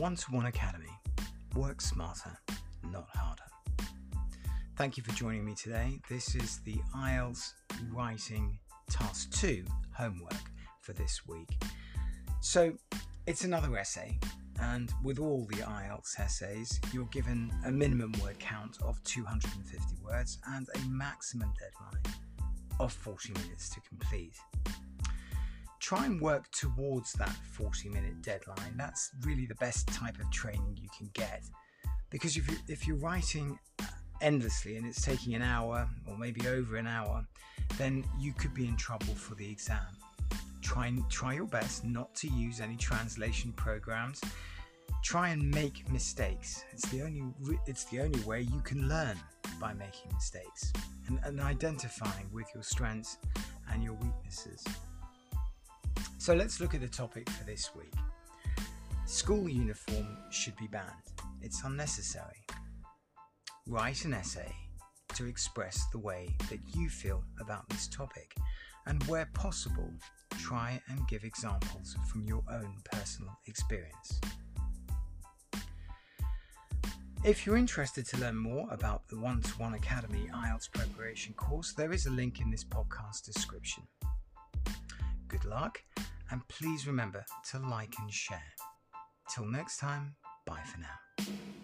One to One Academy. Work smarter, not harder. Thank you for joining me today. This is the IELTS Writing Task 2 homework for this week. So, it's another essay, and with all the IELTS essays, you're given a minimum word count of 250 words and a maximum deadline of 40 minutes to complete try and work towards that 40 minute deadline. That's really the best type of training you can get. Because if, you, if you're writing endlessly and it's taking an hour or maybe over an hour, then you could be in trouble for the exam. Try and try your best not to use any translation programs. Try and make mistakes. It's the only it's the only way you can learn by making mistakes and, and identifying with your strengths and your weaknesses. So let's look at the topic for this week. School uniform should be banned. It's unnecessary. Write an essay to express the way that you feel about this topic, and where possible, try and give examples from your own personal experience. If you're interested to learn more about the One to One Academy IELTS preparation course, there is a link in this podcast description. Good luck and please remember to like and share. Till next time, bye for now.